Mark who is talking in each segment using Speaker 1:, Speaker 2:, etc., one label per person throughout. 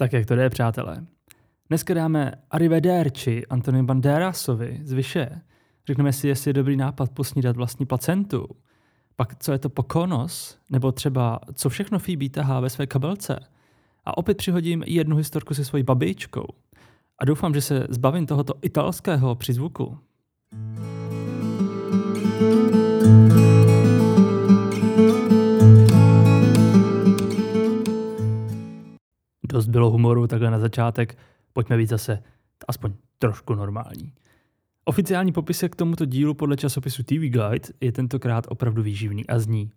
Speaker 1: Tak jak to jde, přátelé? Dneska dáme Arrivederci Antony Banderasovi z Vyše. Řekneme si, jestli je dobrý nápad posnídat vlastní placentu. Pak co je to pokonos, nebo třeba co všechno Phoebe tahá ve své kabelce. A opět přihodím jednu historku se svojí babičkou. A doufám, že se zbavím tohoto italského přizvuku. Dost bylo humoru takhle na začátek, pojďme být zase aspoň trošku normální. Oficiální popisek k tomuto dílu podle časopisu TV Guide je tentokrát opravdu výživný a zní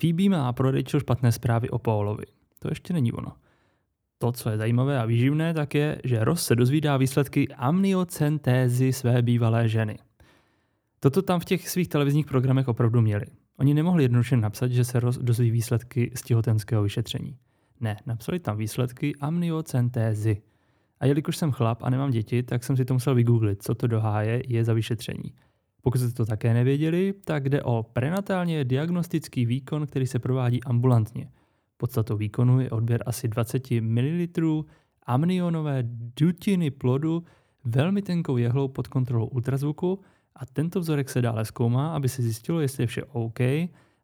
Speaker 1: Phoebe má pro Rachel špatné zprávy o Paulovi. To ještě není ono. To, co je zajímavé a výživné, tak je, že Ross se dozvídá výsledky amniocentézy své bývalé ženy. Toto tam v těch svých televizních programech opravdu měli. Oni nemohli jednoduše napsat, že se Ross dozví výsledky z těhotenského vyšetření. Ne, napsali tam výsledky amniocentézy. A jelikož jsem chlap a nemám děti, tak jsem si to musel vygooglit, co to do háje je za vyšetření. Pokud jste to také nevěděli, tak jde o prenatálně diagnostický výkon, který se provádí ambulantně. Podstatou výkonu je odběr asi 20 ml amnionové dutiny plodu velmi tenkou jehlou pod kontrolou ultrazvuku a tento vzorek se dále zkoumá, aby se zjistilo, jestli je vše OK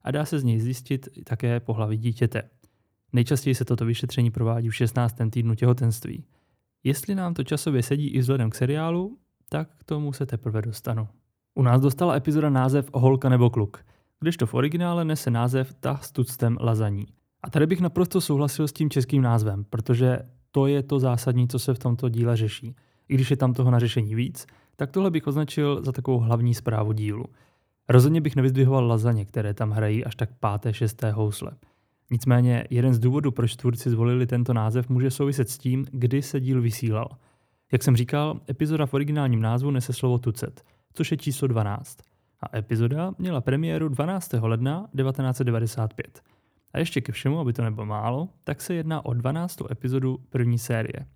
Speaker 1: a dá se z něj zjistit také pohlaví dítěte. Nejčastěji se toto vyšetření provádí v 16. týdnu těhotenství. Jestli nám to časově sedí i vzhledem k seriálu, tak k tomu se teprve dostanu. U nás dostala epizoda název Holka nebo kluk, kdežto v originále nese název Ta s tuctem lazaní. A tady bych naprosto souhlasil s tím českým názvem, protože to je to zásadní, co se v tomto díle řeší. I když je tam toho na řešení víc, tak tohle bych označil za takovou hlavní zprávu dílu. Rozhodně bych nevyzdvihoval lazaně, které tam hrají až tak páté, šesté housle. Nicméně jeden z důvodů, proč tvůrci zvolili tento název, může souviset s tím, kdy se díl vysílal. Jak jsem říkal, epizoda v originálním názvu nese slovo tucet, což je číslo 12. A epizoda měla premiéru 12. ledna 1995. A ještě ke všemu, aby to nebylo málo, tak se jedná o 12. epizodu první série.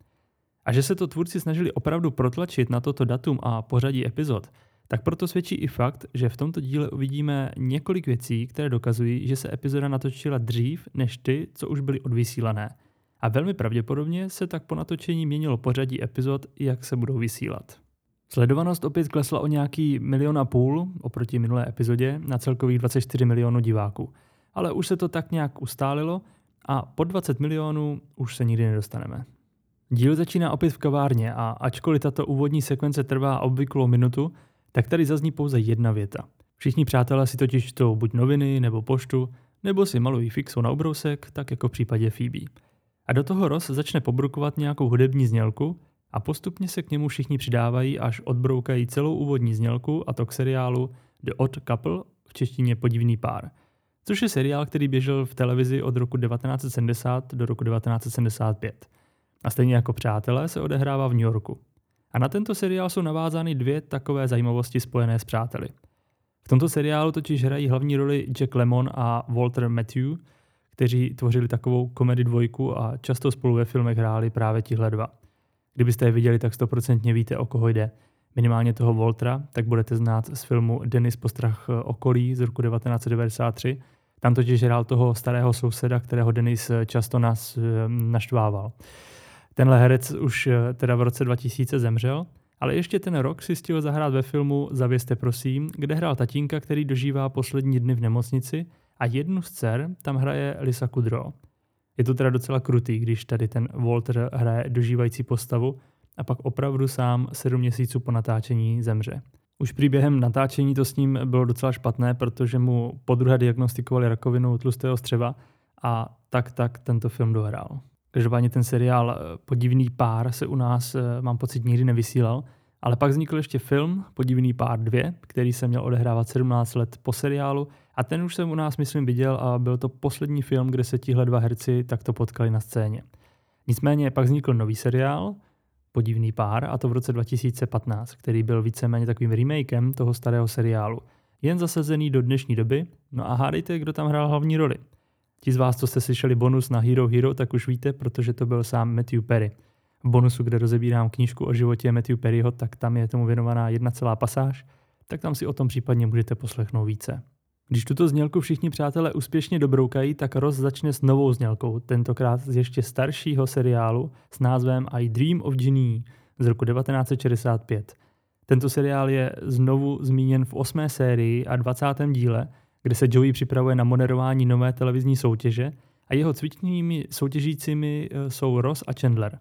Speaker 1: A že se to tvůrci snažili opravdu protlačit na toto datum a pořadí epizod, tak proto svědčí i fakt, že v tomto díle uvidíme několik věcí, které dokazují, že se epizoda natočila dřív než ty, co už byly odvysílané. A velmi pravděpodobně se tak po natočení měnilo pořadí epizod, jak se budou vysílat. Sledovanost opět klesla o nějaký milion a půl oproti minulé epizodě na celkových 24 milionů diváků. Ale už se to tak nějak ustálilo a po 20 milionů už se nikdy nedostaneme. Díl začíná opět v kavárně a ačkoliv tato úvodní sekvence trvá obvyklou minutu, tak tady zazní pouze jedna věta. Všichni přátelé si totiž čtou buď noviny nebo poštu, nebo si malují fixou na obrousek, tak jako v případě Phoebe. A do toho Ross začne pobrukovat nějakou hudební znělku a postupně se k němu všichni přidávají, až odbroukají celou úvodní znělku a to k seriálu The Odd Couple, v češtině Podivný pár, což je seriál, který běžel v televizi od roku 1970 do roku 1975. A stejně jako Přátelé se odehrává v New Yorku. A na tento seriál jsou navázány dvě takové zajímavosti spojené s přáteli. V tomto seriálu totiž hrají hlavní roli Jack Lemon a Walter Matthew, kteří tvořili takovou komedy dvojku a často spolu ve filmech hráli právě tihle dva. Kdybyste je viděli, tak stoprocentně víte, o koho jde. Minimálně toho Voltra, tak budete znát z filmu Denis postrach okolí z roku 1993. Tam totiž hrál toho starého souseda, kterého Denis často nás eh, naštvával. Tenhle herec už eh, teda v roce 2000 zemřel, ale ještě ten rok si stihl zahrát ve filmu Zavěste prosím, kde hrál tatínka, který dožívá poslední dny v nemocnici a jednu z dcer tam hraje Lisa Kudrow. Je to teda docela krutý, když tady ten Walter hraje dožívající postavu a pak opravdu sám sedm měsíců po natáčení zemře. Už příběhem natáčení to s ním bylo docela špatné, protože mu podruhé diagnostikovali rakovinu tlustého střeva a tak tak tento film dohrál. Každopádně ten seriál eh, Podivný pár se u nás, eh, mám pocit, nikdy nevysílal, ale pak vznikl ještě film Podivný pár 2, který se měl odehrávat 17 let po seriálu a ten už jsem u nás, myslím, viděl a byl to poslední film, kde se tihle dva herci takto potkali na scéně. Nicméně pak vznikl nový seriál, Podivný pár, a to v roce 2015, který byl víceméně takovým remakem toho starého seriálu. Jen zasazený do dnešní doby, no a hádejte, kdo tam hrál hlavní roli. Ti z vás, co jste slyšeli bonus na Hero Hero, tak už víte, protože to byl sám Matthew Perry. V bonusu, kde rozebírám knížku o životě Matthew Perryho, tak tam je tomu věnovaná jedna celá pasáž, tak tam si o tom případně můžete poslechnout více. Když tuto znělku všichni přátelé úspěšně dobroukají, tak Ross začne s novou znělkou, tentokrát z ještě staršího seriálu s názvem I Dream of Ginny z roku 1965. Tento seriál je znovu zmíněn v osmé sérii a 20. díle, kde se Joey připravuje na moderování nové televizní soutěže a jeho cvičnými soutěžícími e, jsou Ross a Chandler.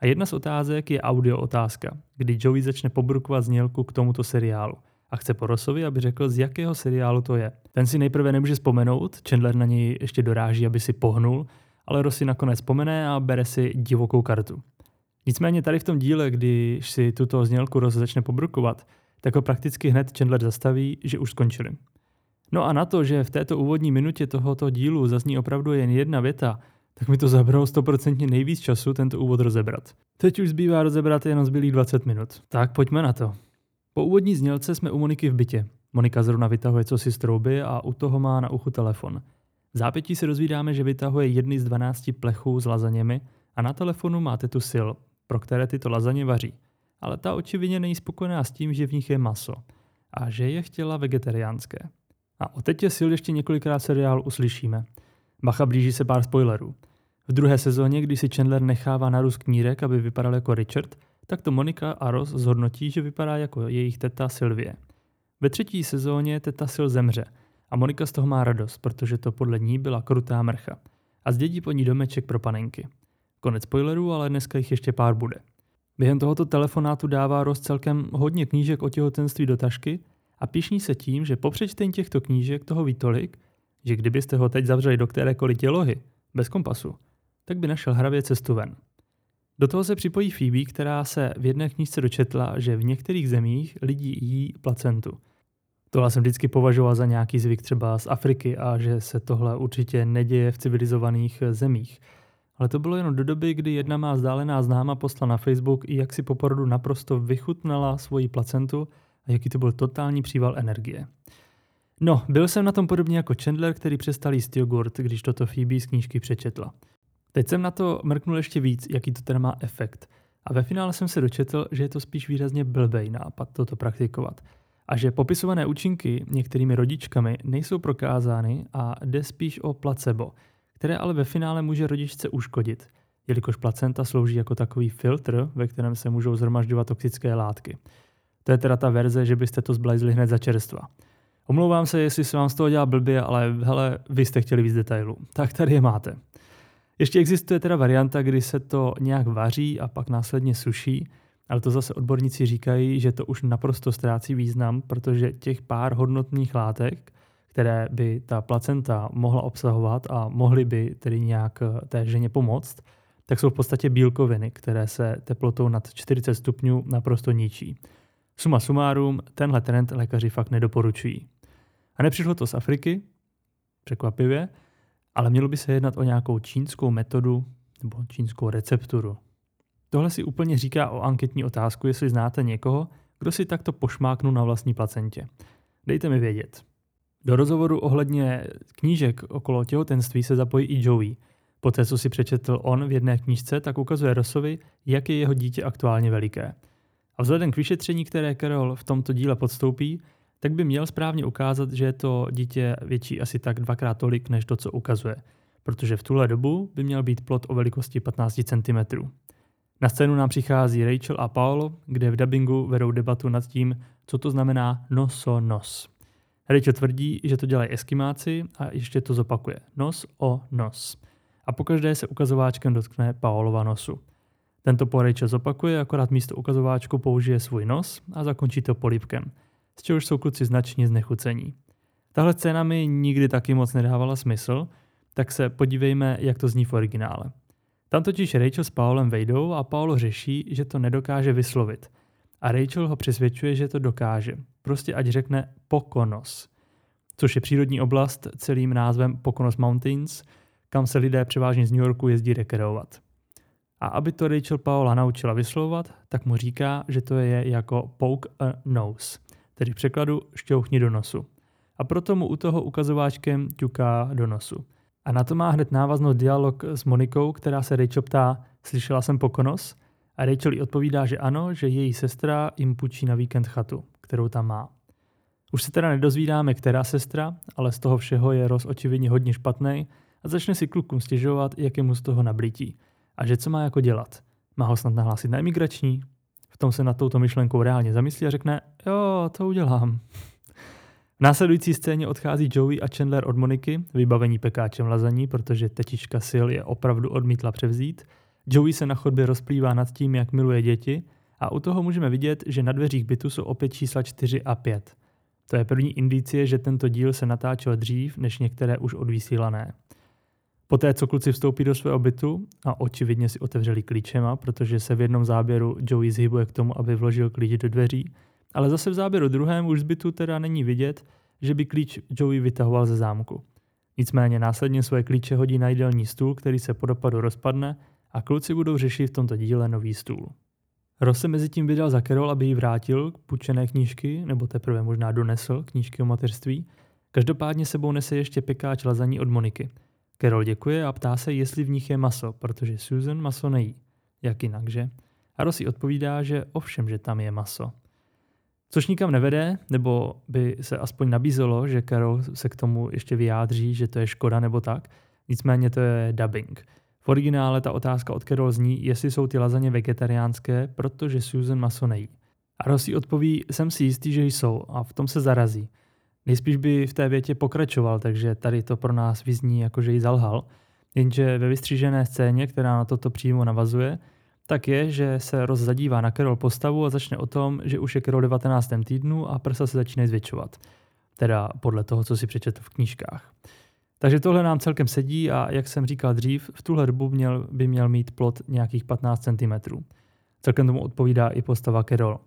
Speaker 1: A jedna z otázek je audio otázka, kdy Joey začne pobrukovat znělku k tomuto seriálu a chce po Rossovi, aby řekl, z jakého seriálu to je. Ten si nejprve nemůže vzpomenout, Chandler na něj ještě doráží, aby si pohnul, ale Ross si nakonec vzpomene a bere si divokou kartu. Nicméně tady v tom díle, když si tuto znělku Ross začne pobrukovat, tak ho prakticky hned Chandler zastaví, že už skončili. No a na to, že v této úvodní minutě tohoto dílu zazní opravdu jen jedna věta, tak mi to zabralo stoprocentně nejvíc času tento úvod rozebrat. Teď už zbývá rozebrat jenom zbylých 20 minut. Tak pojďme na to. Po úvodní znělce jsme u Moniky v bytě. Monika zrovna vytahuje co si z trouby a u toho má na uchu telefon. V zápětí se dozvídáme, že vytahuje jedny z 12 plechů s lazaněmi a na telefonu má tetu sil, pro které tyto lazaně vaří. Ale ta očividně není spokojená s tím, že v nich je maso a že je chtěla vegetariánské. A o tetě sil ještě několikrát seriál uslyšíme. Bacha blíží se pár spoilerů. V druhé sezóně, kdy si Chandler nechává narůst knírek, aby vypadal jako Richard, tak to Monika a Ross zhodnotí, že vypadá jako jejich teta Sylvie. Ve třetí sezóně teta Sil zemře a Monika z toho má radost, protože to podle ní byla krutá mrcha a zdědí po ní domeček pro panenky. Konec spoilerů, ale dneska jich ještě pár bude. Během tohoto telefonátu dává Ross celkem hodně knížek o těhotenství do tašky a píšní se tím, že po přečtení těchto knížek toho ví tolik, že kdybyste ho teď zavřeli do kterékoliv tělohy, bez kompasu, tak by našel hravě cestu ven. Do toho se připojí Phoebe, která se v jedné knížce dočetla, že v některých zemích lidi jí placentu. Tohle jsem vždycky považoval za nějaký zvyk třeba z Afriky a že se tohle určitě neděje v civilizovaných zemích. Ale to bylo jenom do doby, kdy jedna má vzdálená známa posla na Facebook i jak si po porodu naprosto vychutnala svoji placentu jaký to byl totální příval energie. No, byl jsem na tom podobně jako Chandler, který přestal jíst jogurt, když toto Phoebe z knížky přečetla. Teď jsem na to mrknul ještě víc, jaký to teda má efekt. A ve finále jsem se dočetl, že je to spíš výrazně blbej nápad toto praktikovat. A že popisované účinky některými rodičkami nejsou prokázány a jde spíš o placebo, které ale ve finále může rodičce uškodit, jelikož placenta slouží jako takový filtr, ve kterém se můžou zhromažďovat toxické látky. To je teda ta verze, že byste to zblajzli hned za čerstva. Omlouvám se, jestli se vám z toho dělá blbě, ale hele, vy jste chtěli víc detailů. Tak tady je máte. Ještě existuje teda varianta, kdy se to nějak vaří a pak následně suší, ale to zase odborníci říkají, že to už naprosto ztrácí význam, protože těch pár hodnotných látek, které by ta placenta mohla obsahovat a mohly by tedy nějak té ženě pomoct, tak jsou v podstatě bílkoviny, které se teplotou nad 40 stupňů naprosto ničí. Suma sumárum, tenhle trend lékaři fakt nedoporučují. A nepřišlo to z Afriky, překvapivě, ale mělo by se jednat o nějakou čínskou metodu nebo čínskou recepturu. Tohle si úplně říká o anketní otázku, jestli znáte někoho, kdo si takto pošmáknul na vlastní placentě. Dejte mi vědět. Do rozhovoru ohledně knížek okolo těhotenství se zapojí i Joey. Poté, co si přečetl on v jedné knížce, tak ukazuje Rossovi, jak je jeho dítě aktuálně veliké. A vzhledem k vyšetření, které Carol v tomto díle podstoupí, tak by měl správně ukázat, že je to dítě větší asi tak dvakrát tolik, než to, co ukazuje, protože v tuhle dobu by měl být plot o velikosti 15 cm. Na scénu nám přichází Rachel a Paolo, kde v dubbingu vedou debatu nad tím, co to znamená noso nos. Rachel tvrdí, že to dělají eskimáci a ještě to zopakuje. Nos o nos. A pokaždé se ukazováčkem dotkne Paolova nosu. Tento po zopakuje, akorát místo ukazováčku použije svůj nos a zakončí to polipkem – z čehož jsou kluci značně znechucení. Tahle scéna mi nikdy taky moc nedávala smysl, tak se podívejme, jak to zní v originále. Tam totiž Rachel s Paulem vejdou a Paul řeší, že to nedokáže vyslovit. A Rachel ho přesvědčuje, že to dokáže. Prostě ať řekne Pokonos, což je přírodní oblast celým názvem Pokonos Mountains, kam se lidé převážně z New Yorku jezdí rekreovat. A aby to Rachel Paula naučila vyslovovat, tak mu říká, že to je jako poke a nose – tedy v překladu šťouchni do nosu. A proto mu u toho ukazováčkem ťuká do nosu. A na to má hned návaznost dialog s Monikou, která se Rachel ptá, slyšela jsem pokonos? A Rachel jí odpovídá, že ano, že její sestra jim půjčí na víkend chatu, kterou tam má. Už se teda nedozvídáme, která sestra, ale z toho všeho je Ross očividně hodně špatný a začne si klukům stěžovat, jak je mu z toho nablítí. A že co má jako dělat? Má ho snad nahlásit na imigrační? V tom se nad touto myšlenkou reálně zamyslí a řekne, jo, to udělám. V následující scéně odchází Joey a Chandler od Moniky, vybavení pekáčem lazaní, protože tetička Sil je opravdu odmítla převzít. Joey se na chodbě rozplývá nad tím, jak miluje děti a u toho můžeme vidět, že na dveřích bytu jsou opět čísla 4 a 5. To je první indicie, že tento díl se natáčel dřív než některé už odvysílané. Poté, co kluci vstoupí do svého bytu a očividně si otevřeli klíčema, protože se v jednom záběru Joey zhybuje k tomu, aby vložil klíč do dveří, ale zase v záběru druhém už z bytu teda není vidět, že by klíč Joey vytahoval ze zámku. Nicméně následně svoje klíče hodí na jídelní stůl, který se po dopadu rozpadne a kluci budou řešit v tomto díle nový stůl. Ross se mezi tím vydal za Carol, aby jí vrátil půjčené knížky, nebo teprve možná donesl knížky o mateřství. Každopádně sebou nese ještě pekáč lazaní od Moniky. Carol děkuje a ptá se, jestli v nich je maso, protože Susan maso nejí. Jak jinak, že? A Ross odpovídá, že ovšem, že tam je maso. Což nikam nevede, nebo by se aspoň nabízelo, že Carol se k tomu ještě vyjádří, že to je škoda nebo tak. Nicméně to je dubbing. V originále ta otázka od Carol zní, jestli jsou ty lazaně vegetariánské, protože Susan maso nejí. A Rossi odpoví, jsem si jistý, že jsou a v tom se zarazí. Nejspíš by v té větě pokračoval, takže tady to pro nás vyzní jako, že ji zalhal. Jenže ve vystřížené scéně, která na toto přímo navazuje, tak je, že se rozzadívá na Carol postavu a začne o tom, že už je Carol 19. týdnu a prsa se začínají zvětšovat. Teda podle toho, co si přečetl v knížkách. Takže tohle nám celkem sedí a jak jsem říkal dřív, v tuhle dobu měl, by měl mít plot nějakých 15 cm. Celkem tomu odpovídá i postava Carol.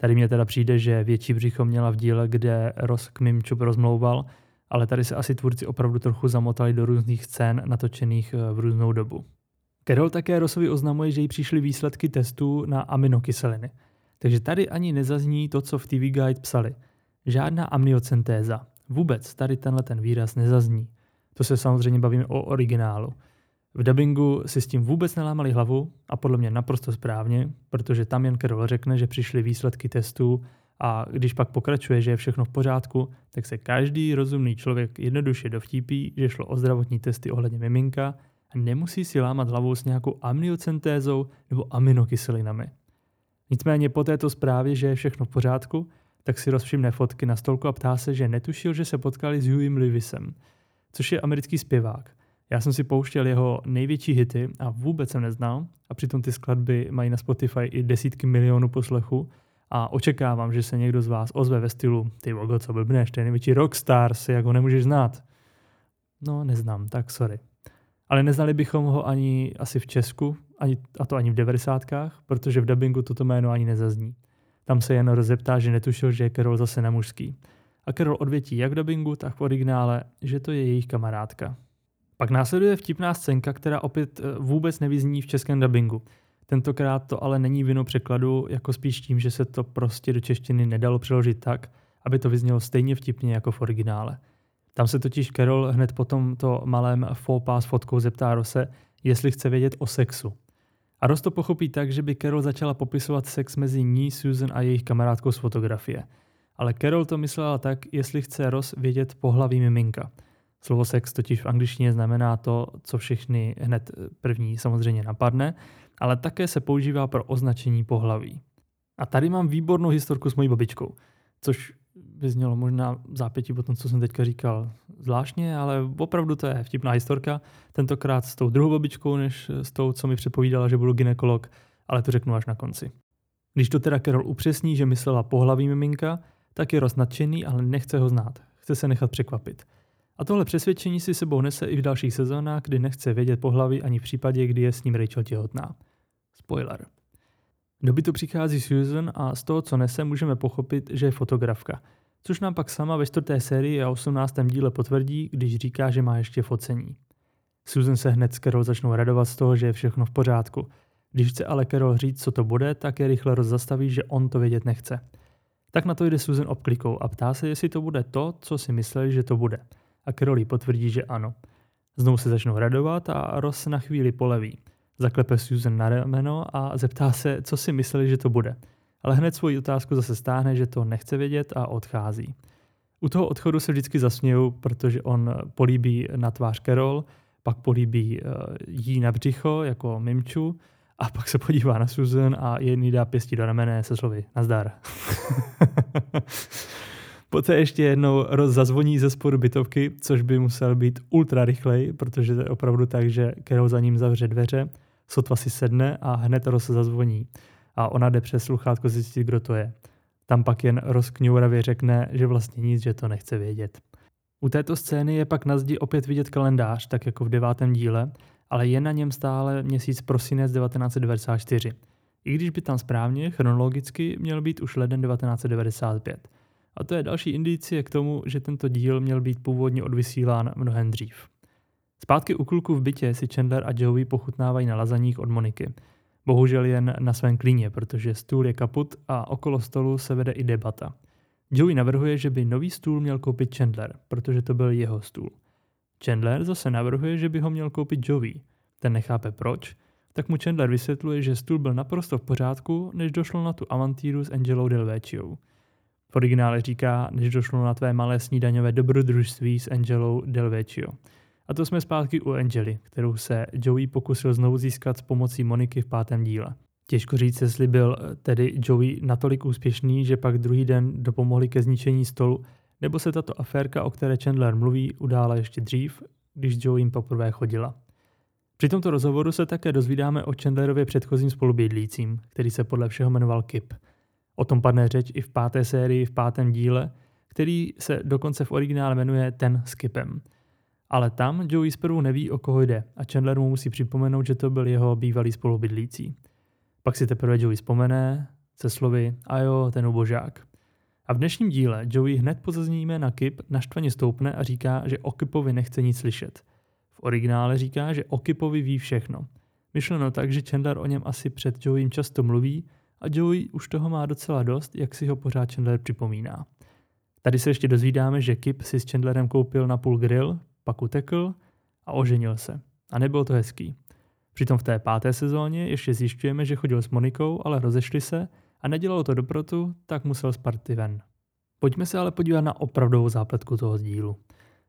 Speaker 1: Tady mě teda přijde, že větší břicho měla v díle, kde Ross k Mimčup rozmlouval, ale tady se asi tvůrci opravdu trochu zamotali do různých scén natočených eh, v různou dobu. Carol také Rossovi oznamuje, že jí přišly výsledky testů na aminokyseliny. Takže tady ani nezazní to, co v TV Guide psali. Žádná amniocentéza. Vůbec tady tenhle ten výraz nezazní. To se samozřejmě bavíme o originálu. V dubbingu si s tím vůbec nelámali hlavu a podle mě naprosto správně, protože tam jen Carol řekne, že přišly výsledky testů a když pak pokračuje, že je všechno v pořádku, tak se každý rozumný člověk jednoduše dovtípí, že šlo o zdravotní testy ohledně miminka a nemusí si lámat hlavu s nějakou amniocentézou nebo aminokyselinami. Nicméně po této zprávě, že je všechno v pořádku, tak si rozvšimne fotky na stolku a ptá se, že netušil, že se potkali s Hughiem Lewisem, což je americký zpěvák. Já jsem si pouštěl jeho největší hity a vůbec jsem neznal a přitom ty skladby mají na Spotify i desítky milionů poslechů a očekávám, že se někdo z vás ozve ve stylu ty vogo, co blbneš, to největší rockstars, jak ho nemůžeš znát. No, neznám, tak sorry. Ale neznali bychom ho ani asi v Česku, ani, a to ani v devadesátkách, protože v dubbingu toto jméno ani nezazní. Tam se jen rozeptá, že netušil, že je Carol zase na mužský. A Carol odvětí jak v dubbingu, tak v originále, že to je jejich kamarádka. Pak následuje vtipná scénka, která opět eh, vůbec nevyzní v českém dubbingu. Tentokrát to ale není vinou překladu, jako spíš tím, že se to prostě do češtiny nedalo přeložit tak, aby to vyznělo stejně vtipně jako v originále. Tam se totiž Carol hned po tomto malém faux pas fotkou zeptá Rose, jestli chce vědět o sexu. A Ross to pochopí tak, že by Carol začala popisovat sex mezi ní, Susan a jejich kamarádkou z fotografie. Ale Carol to myslela tak, jestli chce Ross vědět pohlaví miminka – Slovo sex totiž v angličtině znamená to, co všechny hned první samozřejmě napadne, ale také se používá pro označení pohlaví. A tady mám výbornou historku s mojí babičkou, což by znělo možná zápětí po tom, co jsem teďka říkal zvláštně, ale opravdu to je vtipná historka, tentokrát s tou druhou babičkou, než s tou, co mi přepovídala, že budu ginekolog, ale to řeknu až na konci. Když to teda Carol upřesní, že myslela pohlaví miminka, tak je roznadčený, ale nechce ho znát. Chce se nechat překvapit. A tohle přesvědčení si sebou nese i v dalších sezónách, kdy nechce vědět pohlaví ani v případě, kdy je s ním Rachel těhotná. Spoiler. Do bytu přichází Susan a z toho, co nese, můžeme pochopit, že je fotografka, což nám pak sama ve čtvrté sérii a 18. díle potvrdí, když říká, že má ještě focení. Susan se hned s Carol začnou radovat z toho, že je všechno v pořádku. Když chce ale Carol říct, co to bude, tak je rychle rozzastaví, že on to vědět nechce. Tak na to jde Susan obklikou a ptá se, jestli to bude to, co si mysleli, že to bude – a Caroli potvrdí, že ano. Znovu se začnou radovat a Ross na chvíli poleví. Zaklepe Susan na rameno a zeptá se, co si mysleli, že to bude. Ale hned svoji otázku zase stáhne, že to nechce vědět a odchází. U toho odchodu se vždycky zasměju, protože on políbí na tvář Carol, pak políbí uh, jí na břicho jako Mimču a pak se podívá na Susan a jedný dá pěstí do ramene se slovy nazdar. Poté ještě jednou zazvoní ze spodu bytovky, což by musel být ultra rychlej, protože to je opravdu tak, že Carol za ním zavře dveře, sotva si sedne a hned roz zazvoní. A ona jde přes sluchátko zjistit, kdo to je. Tam pak jen rozkňouravě řekne, že vlastně nic, že to nechce vědět. U této scény je pak na zdi opět vidět kalendář, tak jako v devátém díle, ale je na něm stále měsíc prosinec 1994. I když by tam správně, chronologicky, měl být už leden 1995. A to je další indicie k tomu, že tento díl měl být původně odvysílán mnohem dřív. Zpátky u kluku v bytě si Chandler a Joey pochutnávají na lazaních od Moniky. Bohužel jen na svém klíně, protože stůl je kaput a okolo stolu se vede i debata. Joey navrhuje, že by nový stůl měl koupit Chandler, protože to byl jeho stůl. Chandler zase navrhuje, že by ho měl koupit Joey. Ten nechápe proč, tak mu Chandler vysvětluje, že stůl byl naprosto v pořádku, než došlo na tu avantíru s Angelou Delvecchiou. V originále říká, než došlo na tvé malé snídaňové dobrodružství s Angelou Delvecchio. A to jsme zpátky u Angely, kterou se Joey pokusil znovu získat s pomocí Moniky v pátém díle. Těžko říct, jestli byl tedy Joey natolik úspěšný, že pak druhý den dopomohli ke zničení stolu, nebo se tato aférka, o které Chandler mluví, udála ještě dřív, když Joey jim poprvé chodila. Při tomto rozhovoru se také dozvídáme o Chandlerově předchozím spolubydlícím, který se podle všeho jmenoval Kip. O tom padne řeč i v páté sérii, v pátém díle, který se dokonce v originále jmenuje Ten s Kipem. Ale tam Joey zprvu neví, o koho jde a Chandler mu musí připomenout, že to byl jeho bývalý spolubydlící. Pak si teprve Joey vzpomene se slovy a jo, ten ubožák. A v dnešním díle Joey hned po na Kip naštvaně stoupne a říká, že o Kipovi nechce nic slyšet. V originále říká, že o Kipovi ví všechno. Myšleno tak, že Chandler o něm asi před Joeym často mluví a Joey už toho má docela dost, jak si ho pořád Chandler připomíná. Tady se ještě dozvídáme, že Kip si s Chandlerem koupil na půl grill, pak utekl a oženil se. A nebylo to hezký. Přitom v té páté sezóně ještě zjišťujeme, že chodil s Monikou, ale rozešli se a nedělalo to dobrotu, tak musel z party ven. Pojďme se ale podívat na opravdovou zápletku toho dílu.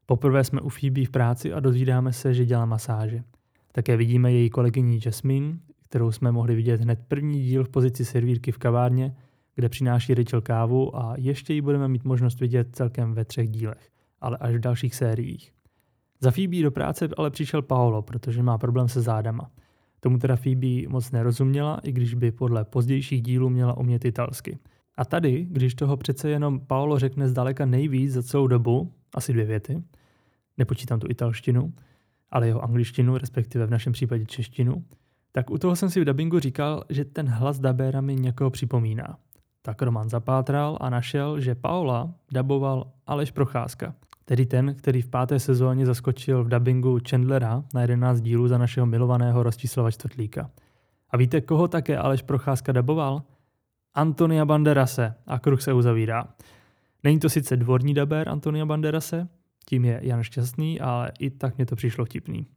Speaker 1: Poprvé jsme u Phoebe v práci a dozvídáme se, že dělá masáže. Také vidíme její kolegyni Jasmine, kterou jsme mohli vidět hned první díl v pozici servírky v kavárně, kde přináší Rachel kávu a ještě ji budeme mít možnost vidět celkem ve třech dílech, ale až v dalších sériích. Za Phoebe do práce ale přišel Paolo, protože má problém se zádama. Tomu teda Phoebe moc nerozuměla, i když by podle pozdějších dílů měla umět italsky. A tady, když toho přece jenom Paolo řekne zdaleka nejvíc za celou dobu, asi dvě věty, nepočítám tu italštinu, ale jeho angličtinu, respektive v našem případě češtinu, tak u toho jsem si v dubbingu říkal, že ten hlas dabéra mi někoho připomíná. Tak Roman zapátral a našel, že Paula daboval Aleš Procházka, tedy ten, který v páté sezóně zaskočil v dubbingu Chandlera na 11 dílů za našeho milovaného Rostislava Čtvrtlíka. A víte, koho také Aleš Procházka daboval? Antonia Banderase a kruh se uzavírá. Není to sice dvorní dabér Antonia Banderase, tím je Jan Šťastný, ale i tak mě to přišlo vtipný.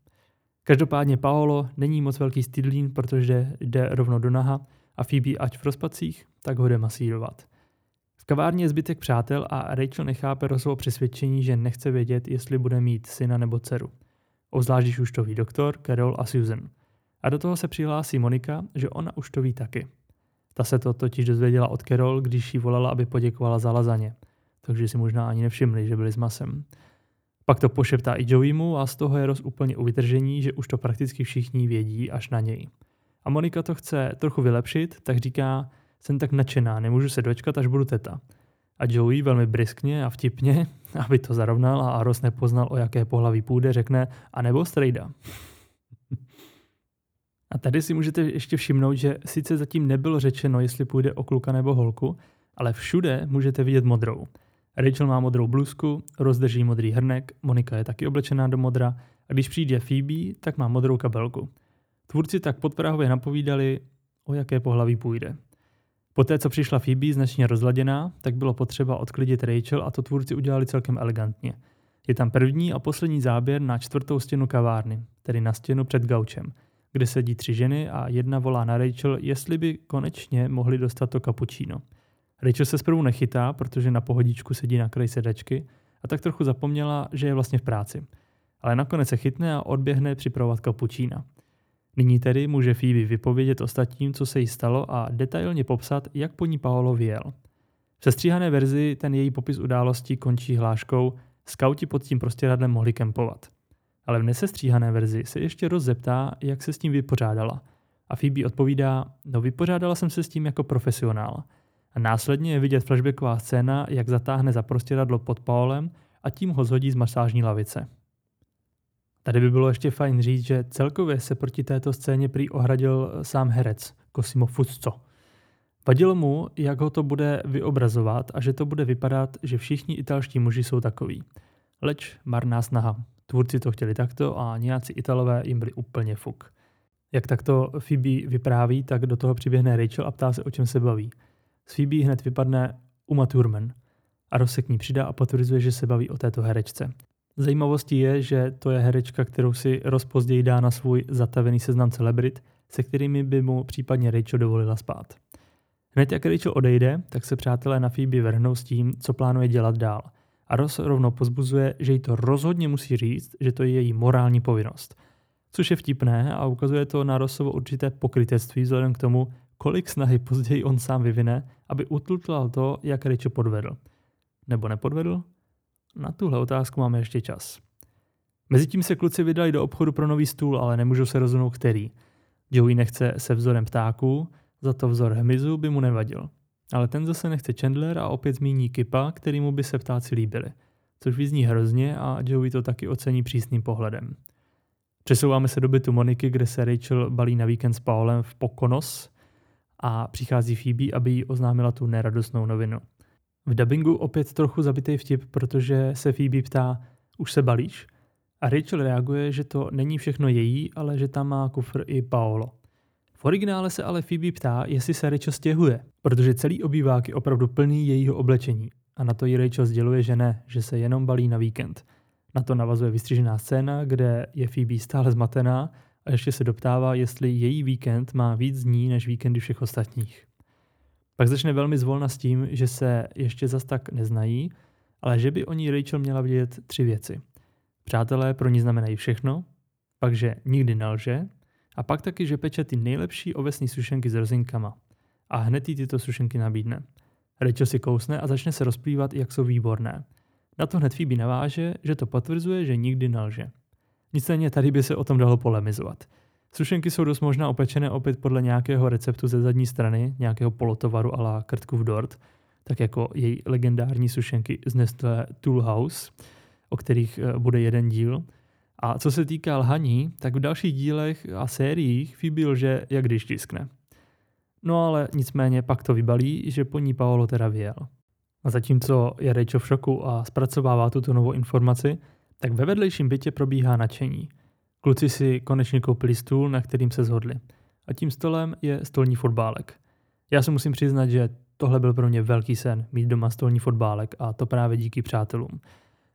Speaker 1: Každopádně Paolo není moc velký stydlín, protože jde rovno do naha a Phoebe ať v rozpacích, tak ho jde masírovat. V kavárně je zbytek přátel a Rachel nechápe Rosovo přesvědčení, že nechce vědět, jestli bude mít syna nebo dceru. Obzvlášť, když už to ví doktor, Carol a Susan. A do toho se přihlásí Monika, že ona už to ví taky. Ta se to totiž dozvěděla od Carol, když jí volala, aby poděkovala za lazaně. Takže si možná ani nevšimli, že byli s masem. Pak to pošeptá i Joeymu a z toho je Ross úplně u vytržení, že už to prakticky všichni vědí až na něj. A Monika to chce trochu vylepšit, tak říká, jsem tak nadšená, nemůžu se dočkat, až budu teta. A Joey velmi briskně a vtipně, aby to zarovnal a Ross nepoznal, o jaké pohlaví půjde, řekne, a nebo strejda. A tady si můžete ještě všimnout, že sice zatím nebylo řečeno, jestli půjde o kluka nebo holku, ale všude můžete vidět modrou. Rachel má modrou bluzku, rozdrží modrý hrnek, Monika je taky oblečená do modra a když přijde Phoebe, tak má modrou kabelku. Tvůrci tak podprahově napovídali, o jaké pohlaví půjde. Poté, co přišla Phoebe značně rozladěná, tak bylo potřeba odklidit Rachel a to tvůrci udělali celkem elegantně. Je tam první a poslední záběr na čtvrtou stěnu kavárny, tedy na stěnu před gaučem, kde sedí tři ženy a jedna volá na Rachel, jestli by konečně mohli dostat to kapučíno. Rachel se zprvu nechytá, protože na pohodičku sedí na kraji sedačky a tak trochu zapomněla, že je vlastně v práci. Ale nakonec se chytne a odběhne připravovat kapučína. Nyní tedy může Phoebe vypovědět ostatním, co se jí stalo a detailně popsat, jak po ní Paolo vyjel. V sestříhané verzi ten její popis událostí končí hláškou Skauti pod tím prostěradlem mohli kempovat. Ale v nesestříhané verzi se ještě rozzeptá, jak se s tím vypořádala. A Phoebe odpovídá, no vypořádala jsem se s tím jako profesionál. A následně je vidět flashbacková scéna, jak zatáhne za prostěradlo pod Paulem a tím ho zhodí z masážní lavice. Tady by bylo ještě fajn říct, že celkově se proti této scéně prý ohradil sám herec Cosimo Fusco. Vadilo mu, jak ho to bude vyobrazovat a že to bude vypadat, že všichni italští muži jsou takový. Leč marná snaha. Tvůrci to chtěli takto a nějací Italové jim byli úplně fuk. Jak takto Phoebe vypráví, tak do toho přiběhne Rachel a ptá se, o čem se baví. Z Phoebe hned vypadne Uma Thurman a Ross se k ní přidá a potvrzuje, že se baví o této herečce. Zajímavostí je, že to je herečka, kterou si Ross později dá na svůj zatavený seznam celebrit, se kterými by mu případně Rachel dovolila spát. Hned jak Rachel odejde, tak se přátelé na Phoebe vrhnou s tím, co plánuje dělat dál. A Ross rovnou pozbuzuje, že jí to rozhodně musí říct, že to je její morální povinnost. Což je vtipné a ukazuje to na Rossovo určité pokrytectví vzhledem k tomu, kolik snahy později on sám vyvine, aby utlutlal to, jak Rachel podvedl. Nebo nepodvedl? Na tuhle otázku máme ještě čas. Mezitím se kluci vydali do obchodu pro nový stůl, ale nemůžou se rozhodnout který. Joey nechce se vzorem ptáků, za to vzor hmyzu by mu nevadil. Ale ten zase nechce Chandler a opět zmíní Kipa, kterýmu by se ptáci líbili. Což vyzní hrozně a Joey to taky ocení přísným pohledem. Přesouváme se do bytu Moniky, kde se Rachel balí na víkend s Paulem v Pokonos a přichází Phoebe, aby jí oznámila tu neradostnou novinu. V dubbingu opět trochu zabitý vtip, protože se Phoebe ptá, už se balíš? A Rachel reaguje, že to není všechno její, ale že tam má kufr i Paolo. V originále se ale Phoebe ptá, jestli se Rachel stěhuje, protože celý obývák je opravdu plný jejího oblečení. A na to ji Rachel sděluje, že ne, že se jenom balí na víkend. Na to navazuje vystřižená scéna, kde je Phoebe stále zmatená a ještě se doptává, jestli její víkend má víc dní než víkendy všech ostatních. Pak začne velmi zvolna s tím, že se ještě zas tak neznají, ale že by o ní Rachel měla vědět tři věci. Přátelé pro ní znamenají všechno, pak, že nikdy nelže a pak taky, že peče ty nejlepší ovesní sušenky s rozinkama. A hned jí tyto sušenky nabídne. Rachel si kousne a začne se rozplývat, jak jsou výborné. Na to hned Phoebe naváže, že to potvrzuje, že nikdy nelže. Nicméně tady by se o tom dalo polemizovat. Sušenky jsou dost možná opečené opět podle nějakého receptu ze zadní strany, nějakého polotovaru a la Krtkův dort, tak jako její legendární sušenky z Nestlé Tool House, o kterých eh, bude jeden díl. A co se týká lhaní, tak v dalších dílech a sériích Phoebe lže, jak když tiskne. No ale nicméně pak to vybalí, že po ní Paolo teda vyjel. A zatímco je Rachel v šoku a zpracovává tuto novou informaci, tak ve vedlejším bytě probíhá nadšení – Kluci si konečně koupili stůl, na kterým se zhodli. A tím stolem je stolní fotbálek. Já se musím přiznat, že tohle byl pro mě velký sen, mít doma stolní fotbálek a to právě díky přátelům.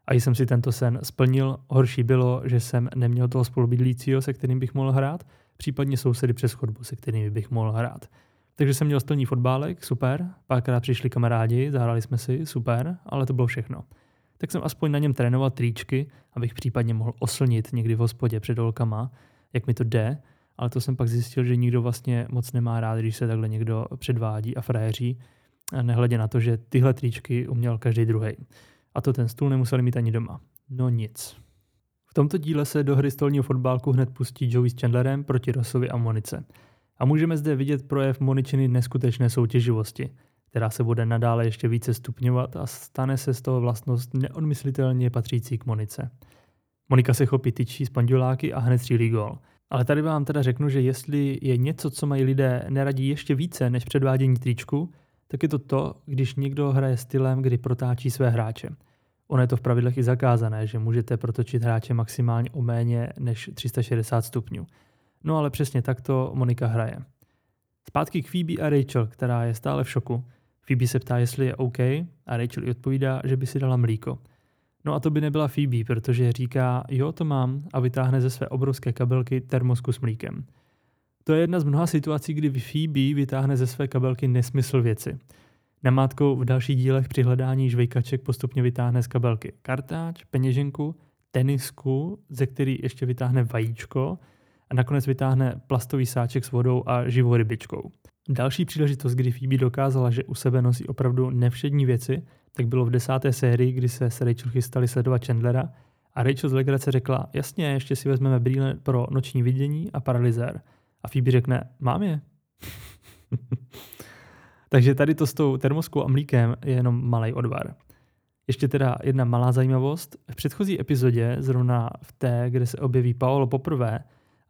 Speaker 1: A jsem si tento sen splnil, horší bylo, že jsem neměl toho spolubydlícího, se kterým bych mohl hrát, případně sousedy přes chodbu, se kterými bych mohl hrát. Takže jsem měl stolní fotbálek, super, párkrát přišli kamarádi, zahráli jsme si, super, ale to bylo všechno tak jsem aspoň na něm trénoval tričky, abych případně mohl oslnit někdy v hospodě před holkama, jak mi to jde, ale to jsem pak zjistil, že nikdo vlastně moc nemá rád, když se takhle někdo předvádí a frajeří, nehledě na to, že tyhle tričky uměl každý druhý. A to ten stůl nemuseli mít ani doma. No nic. V tomto díle se do hry stolního fotbálku hned pustí Joey s Chandlerem proti Rossovi a Monice. A můžeme zde vidět projev Moničiny neskutečné soutěživosti – která se bude nadále ještě více stupňovat a stane se z toho vlastnost neodmyslitelně patřící k Monice. Monika se chopí tyčí z panduláky a hned střílí gol. Ale tady vám teda řeknu, že jestli je něco, co mají lidé neradí ještě více než předvádění tričku, tak je to to, když někdo hraje stylem, kdy protáčí své hráče. Ono je to v pravidlech i zakázané, že můžete protočit hráče maximálně o méně než 360 stupňů. No ale přesně takto Monika hraje. Zpátky k Phoebe a Rachel, která je stále v šoku. Phoebe se ptá, jestli je OK a Rachel jí odpovídá, že by si dala mlíko. No a to by nebyla Phoebe, protože říká, jo, to mám a vytáhne ze své obrovské kabelky termosku s mlíkem. To je jedna z mnoha situací, kdy Phoebe vytáhne ze své kabelky nesmysl věci. Namátkou v dalších dílech při hledání žvejkaček postupně vytáhne z kabelky kartáč, peněženku, tenisku, ze který ještě vytáhne vajíčko a nakonec vytáhne plastový sáček s vodou a živou rybičkou. Další příležitost, kdy Phoebe dokázala, že u sebe nosí opravdu nevšední věci, tak bylo v desáté sérii, kdy se s Rachel chystali sledovat Chandlera a Rachel z legrace řekla, jasně, ještě si vezmeme brýle pro noční vidění a paralyzér. A Phoebe řekne, mám je. Takže tady to s tou termoskou a mlíkem je jenom malý odvar. Ještě teda jedna malá zajímavost. V předchozí epizodě, zrovna v té, kde se objeví Paolo poprvé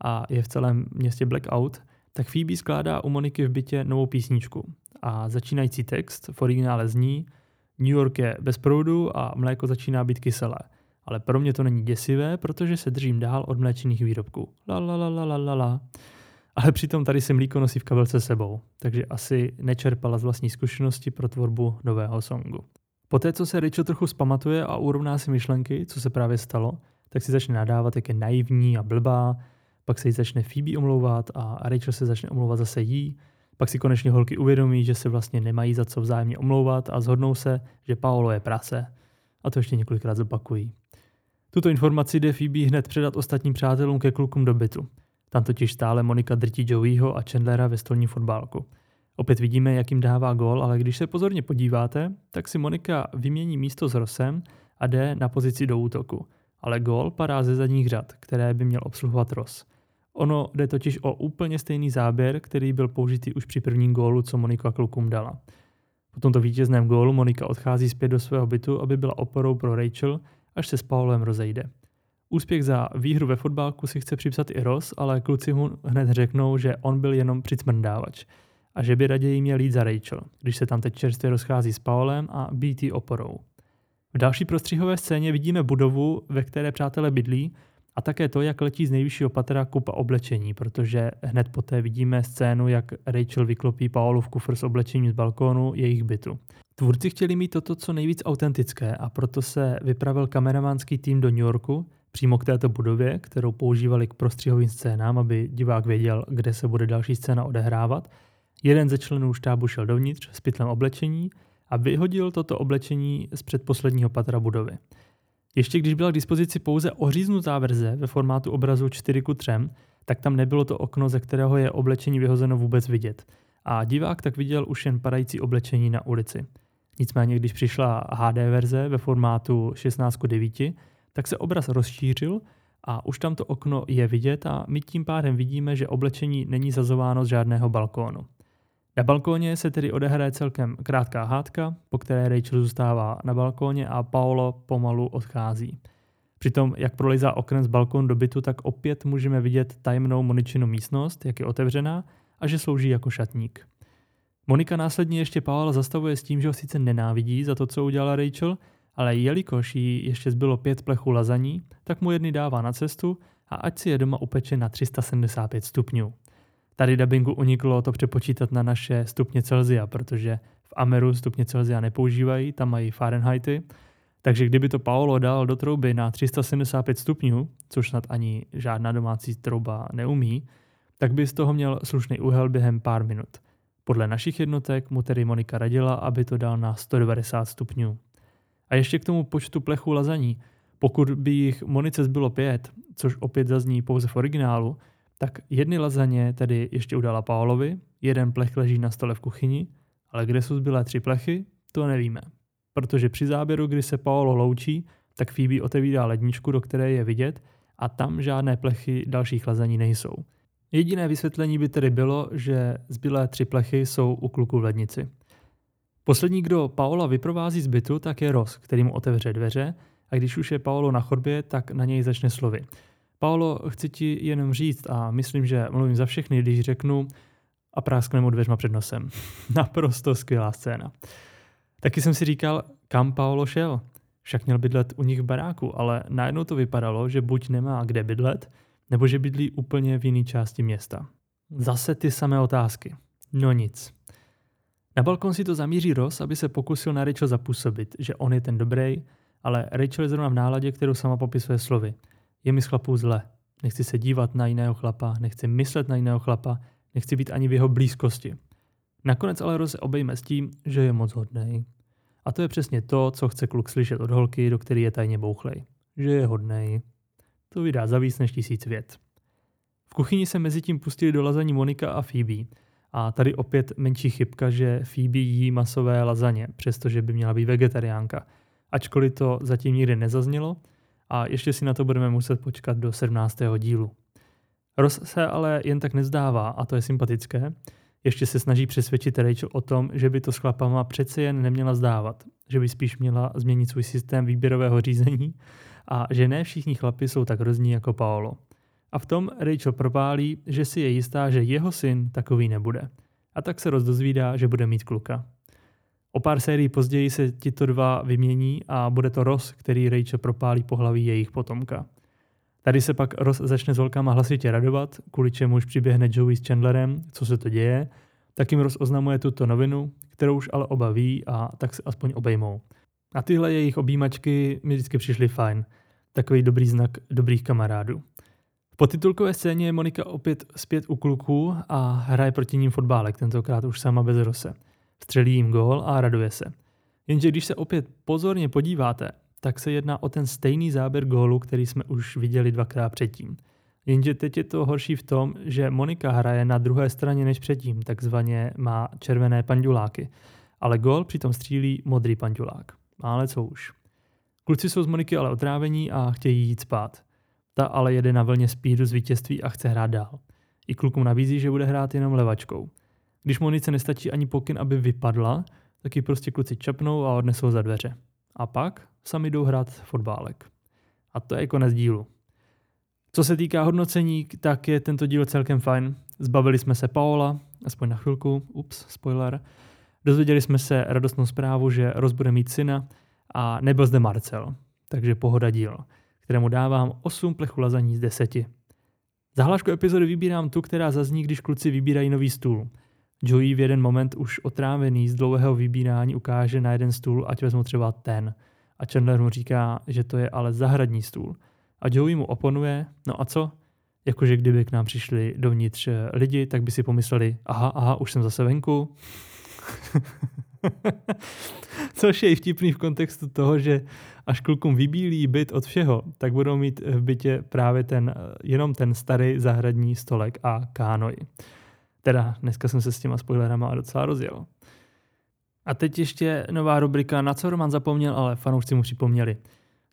Speaker 1: a je v celém městě Blackout, tak Phoebe skládá u Moniky v bytě novou písničku. A začínající text v originále zní New York je bez proudu a mléko začíná být kyselé. Ale pro mě to není děsivé, protože se držím dál od mléčných výrobků. La la la la la la la. Ale přitom tady si mlíko nosí v kabelce sebou, takže asi nečerpala z vlastní zkušenosti pro tvorbu nového songu. Poté, co se Rachel trochu spamatuje a urovná si myšlenky, co se právě stalo, tak si začne nadávat, jak je naivní a blbá, pak se jí začne Phoebe omlouvat a Rachel se začne omlouvat zase jí, pak si konečně holky uvědomí, že se vlastně nemají za co vzájemně omlouvat a zhodnou se, že Paolo je prase. A to ještě několikrát zopakují. Tuto informaci jde Phoebe hned předat ostatním přátelům ke klukům do bytu. Tam totiž stále Monika drtí Joeyho a Chandlera ve stolní fotbálku. Opět vidíme, jak jim dává gol, ale když se pozorně podíváte, tak si Monika vymění místo s Rosem a jde na pozici do útoku. Ale gol padá ze zadních řad, které by měl obsluhovat Ross. Ono jde totiž o úplně stejný záběr, který byl použitý už při prvním gólu, co Monika klukům dala. Po tomto vítězném gólu Monika odchází zpět do svého bytu, aby byla oporou pro Rachel, až se s Paulem rozejde. Úspěch za výhru ve fotbálku si chce připsat i Ross, ale kluci mu hned řeknou, že on byl jenom přicmrdávač a že by raději měl jít za Rachel, když se tam teď čerstvě rozchází s Paulem a být oporou. V další prostřihové scéně vidíme budovu, ve které přátelé bydlí a také to, jak letí z nejvyššího patra kupa oblečení, protože hned poté vidíme scénu, jak Rachel vyklopí Paolu v kufr s oblečením z balkónu jejich bytu. Tvůrci chtěli mít toto co nejvíc autentické a proto se vypravil kameramanský tým do New Yorku, přímo k této budově, kterou používali k prostřihovým scénám, aby divák věděl, kde se bude další scéna odehrávat. Jeden ze členů štábu šel dovnitř s pytlem oblečení a vyhodil toto oblečení z předposledního patra budovy. Ještě když byla k dispozici pouze oříznutá verze ve formátu obrazu 4 k 3, tak tam nebylo to okno, ze kterého je oblečení vyhozeno vůbec vidět. A divák tak viděl už jen padající oblečení na ulici. Nicméně, když přišla HD verze ve formátu 16 k 9, tak se obraz rozšířil a už tam to okno je vidět a my tím pádem vidíme, že oblečení není zazováno z žádného balkónu. Na balkóně se tedy odehraje celkem krátká hádka, po které Rachel zůstává na balkóně a Paolo pomalu odchází. Přitom, jak prolizá oknem z balkónu do bytu, tak opět můžeme vidět tajemnou Moničinu místnost, jak je otevřená a že slouží jako šatník. Monika následně ještě Paola zastavuje s tím, že ho sice nenávidí za to, co udělala Rachel, ale jelikož jí ještě zbylo pět plechů lazaní, tak mu jedny dává na cestu a ať si je doma upeče na 375 stupňů. Tady dubbingu uniklo to přepočítat na naše stupně Celzia, protože v Ameru stupně Celzia nepoužívají, tam mají Fahrenheity, takže kdyby to Paolo dal do trouby na 375 stupňů, což snad ani žádná domácí trouba neumí, tak by z toho měl slušný úhel během pár minut. Podle našich jednotek mu tedy Monika radila, aby to dal na 190 stupňů. A ještě k tomu počtu plechů lazaní. Pokud by jich Monice zbylo pět, což opět zazní pouze v originálu, tak jedny lazaně tedy ještě udala Paolovi, jeden plech leží na stole v kuchyni, ale kde jsou zbylé tři plechy, to nevíme. Protože při záběru, kdy se Paolo loučí, tak Phoebe otevírá ledničku, do které je vidět a tam žádné plechy dalších lazaní nejsou. Jediné vysvětlení by tedy bylo, že zbylé tři plechy jsou u kluku v lednici. Poslední, kdo Paola vyprovází z bytu, tak je Ross, který mu otevře dveře a když už je Paolo na chodbě, tak na něj začne slovy. Paolo, chci ti jenom říct a myslím, že mluvím za všechny, když řeknu a práskne mu dveřma před nosem. Naprosto skvělá scéna. Taky jsem si říkal, kam Paolo šel. Však měl bydlet u nich v baráku, ale najednou to vypadalo, že buď nemá kde bydlet, nebo že bydlí úplně v jiné části města. Zase ty samé otázky. No nic. Na balkon si to zamíří Ross, aby se pokusil na Rachel zapůsobit, že on je ten dobrý, ale Rachel je zrovna v náladě, kterou sama popisuje slovy. Je mi z chlapů zle. Nechci se dívat na jiného chlapa, nechci myslet na jiného chlapa, nechci být ani v jeho blízkosti. Nakonec ale Ross obejme s tím, že je moc hodnej. A to je přesně to, co chce kluk slyšet od holky, do který je tajně bouchlej. Že je hodnej. To vydá za víc než tisíc vět. V kuchyni se mezi tím pustili do lazaní Monika a Phoebe. A tady opět menší chybka, že Phoebe jí masové lazaně, přestože by měla být vegetariánka. Ačkoliv to zatím nikdy nezaznělo a ještě si na to budeme muset počkat do 17. dílu. Ross se ale jen tak nezdává a to je sympatické. Ještě se snaží přesvědčit Rachel o tom, že by to s chlapama přece jen neměla zdávat, že by spíš měla změnit svůj systém výběrového řízení a že ne všichni chlapi jsou tak hrozní jako Paolo. A v tom Rachel propálí, že si je jistá, že jeho syn takový nebude. A tak se rozdozvídá, že bude mít kluka. O pár sérií později se tito dva vymění a bude to Ross, který Rachel propálí pohlaví jejich potomka. Tady se pak Ross začne s holkama hlasitě radovat, kvůli čemu už přiběhne Joey s Chandlerem, co se to děje, tak jim Ross oznamuje tuto novinu, kterou už ale oba ví a tak se aspoň obejmou. A tyhle jejich objímačky mi vždycky přišly fajn. Takový dobrý znak dobrých kamarádů. V potitulkové scéně je Monika opět zpět u kluků a hraje proti ním fotbálek, tentokrát už sama bez Rose. Střelí jim gól a raduje se. Jenže když se opět pozorně podíváte, tak se jedná o ten stejný záběr gólu, který jsme už viděli dvakrát předtím. Jenže teď je to horší v tom, že Monika hraje na druhé straně než předtím, takzvaně má červené panduláky, ale gól přitom střílí modrý pandulák. Ale co už. Kluci jsou z Moniky ale otrávení a chtějí jít spát. Ta ale jede na vlně spídu z vítězství a chce hrát dál. I klukům nabízí, že bude hrát jenom levačkou. Když Monice nestačí ani pokyn, aby vypadla, tak ji prostě kluci čapnou a odnesou za dveře. A pak sami jdou hrát fotbálek. A to je konec dílu. Co se týká hodnocení, tak je tento díl celkem fajn. Zbavili jsme se Paola, aspoň na chvilku, ups, spoiler. Dozvěděli jsme se radostnou zprávu, že Roz bude mít syna a nebyl zde Marcel, takže pohoda díl, kterému dávám 8 plechů lazaní z 10. Za hlášku epizody vybírám tu, která zazní, když kluci vybírají nový stůl. Joey v jeden moment už otrávený z dlouhého vybírání ukáže na jeden stůl, ať vezmu třeba ten. A Chandler mu říká, že to je ale zahradní stůl. A Joey mu oponuje, no a co? Jakože kdyby k nám přišli dovnitř eh, lidi, tak by si pomysleli, aha, aha, už jsem zase venku. Což je i vtipný v kontextu toho, že až klukům vybílí byt od všeho, tak budou mít v bytě právě ten, eh, jenom ten starý zahradní stolek a kánoj. Teda dneska jsem se s těma spoilerama docela rozjel. A teď ještě nová rubrika, na co Roman zapomněl, ale fanoušci mu připomněli.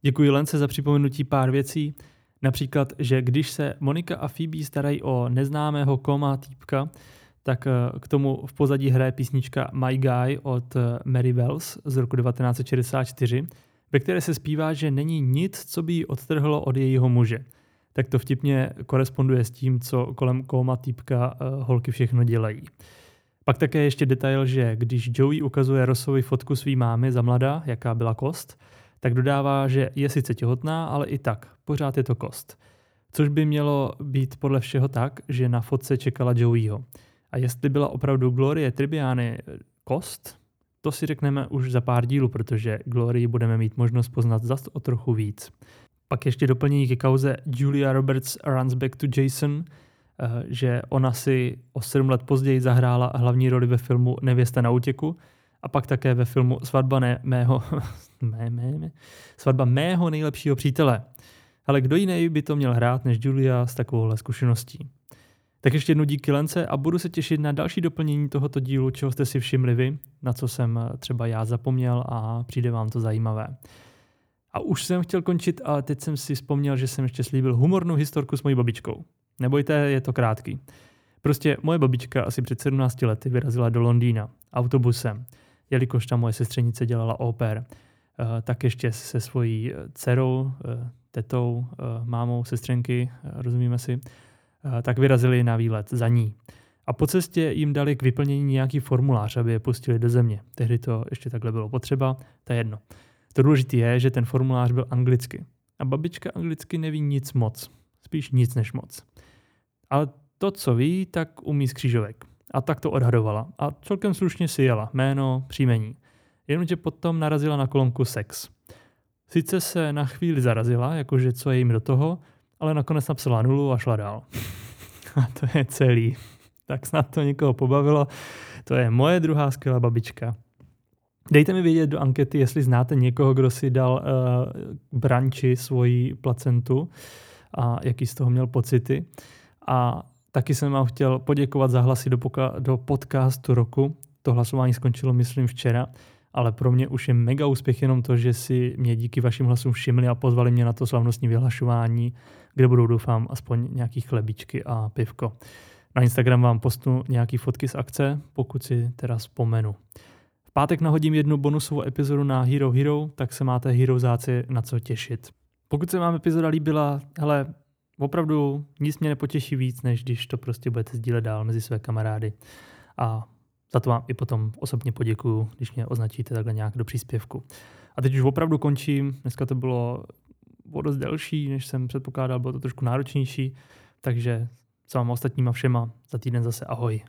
Speaker 1: Děkuji Lence za připomenutí pár věcí, například, že když se Monika a Phoebe starají o neznámého koma týpka, tak eh, k tomu v pozadí hraje písnička My Guy od eh, Mary Wells z roku 1964, ve které se zpívá, že není nic, co by ji odtrhlo od jejího muže tak to vtipně koresponduje s tím, co kolem koma týpka uh, holky všechno dělají. Pak také ještě detail, že když Joey ukazuje Rossovi fotku svý mámy za mladá, jaká byla kost, tak dodává, že je sice těhotná, ale i tak, pořád je to kost. Což by mělo být podle všeho tak, že na fotce čekala Joeyho. A jestli byla opravdu Glorie Tribiany kost, to si řekneme už za pár dílů, protože Glorii budeme mít možnost poznat zase o trochu víc. Pak ještě doplnění ke kauze Julia Roberts runs back to Jason, eh, že ona si o sedm let později zahrála hlavní roli ve filmu Nevěsta na útěku a pak také ve filmu Svatba ne, mého, mé, mé, mé, Svatba mého nejlepšího přítele. Ale kdo jiný by to měl hrát než Julia s takovouhle zkušeností? Tak ještě jednou díky Lence a budu se těšit na další doplnění tohoto dílu, čeho jste si všimli vy, na co jsem třeba já zapomněl a přijde vám to zajímavé. A už jsem chtěl končit, ale teď jsem si vzpomněl, že jsem ještě slíbil humornou historku s mojí babičkou. Nebojte, je to krátký. Prostě moje babička asi před 17 lety vyrazila do Londýna autobusem, jelikož tam moje sestřenice dělala oper. Eh, tak ještě se svojí eh, dcerou, eh, tetou, mámou, sestřenky, rozumíme si, tak vyrazili na výlet za ní. A po cestě jim dali k vyplnění nějaký formulář, aby je pustili do země. Tehdy to ještě takhle bylo potřeba, to je jedno. To důležité je, že ten formulář byl anglicky. A babička anglicky neví nic moc. Spíš nic než moc. Ale to, co ví, tak umí z křížovek. A tak to odhadovala. A celkem slušně si jela. Jméno, příjmení. Jenomže potom narazila na kolonku sex. Sice se na chvíli zarazila, jakože co je jim do toho, ale nakonec napsala nulu a šla dál. a to je celý. tak snad to někoho pobavilo. To je moje druhá skvělá babička. Dejte mi vědět do ankety, jestli znáte někoho, kdo si dal uh, branči svoji placentu a jaký z toho měl pocity. A taky jsem vám chtěl poděkovat za hlasy do, poka- do podcastu roku. To hlasování skončilo, myslím, včera, ale pro mě už je mega úspěch jenom to, že si mě díky vašim hlasům všimli a pozvali mě na to slavnostní vyhlašování, kde budou, doufám, aspoň nějaký chlebičky a pivko. Na Instagram vám postnu nějaký fotky z akce, pokud si teda vzpomenu. Pátek nahodím jednu bonusovou epizodu na Hero Hero, tak se máte Herozáci na co těšit. Pokud se vám epizoda líbila, hele, opravdu nic mě nepotěší víc, než když to prostě budete sdílet dál mezi své kamarády. A za to vám i potom osobně poděkuju, když mě označíte takhle nějak do příspěvku. A teď už opravdu končím. Dneska to bylo o dost delší, než jsem předpokládal, bylo to trošku náročnější, takže s vámi ostatníma všema za týden zase ahoj.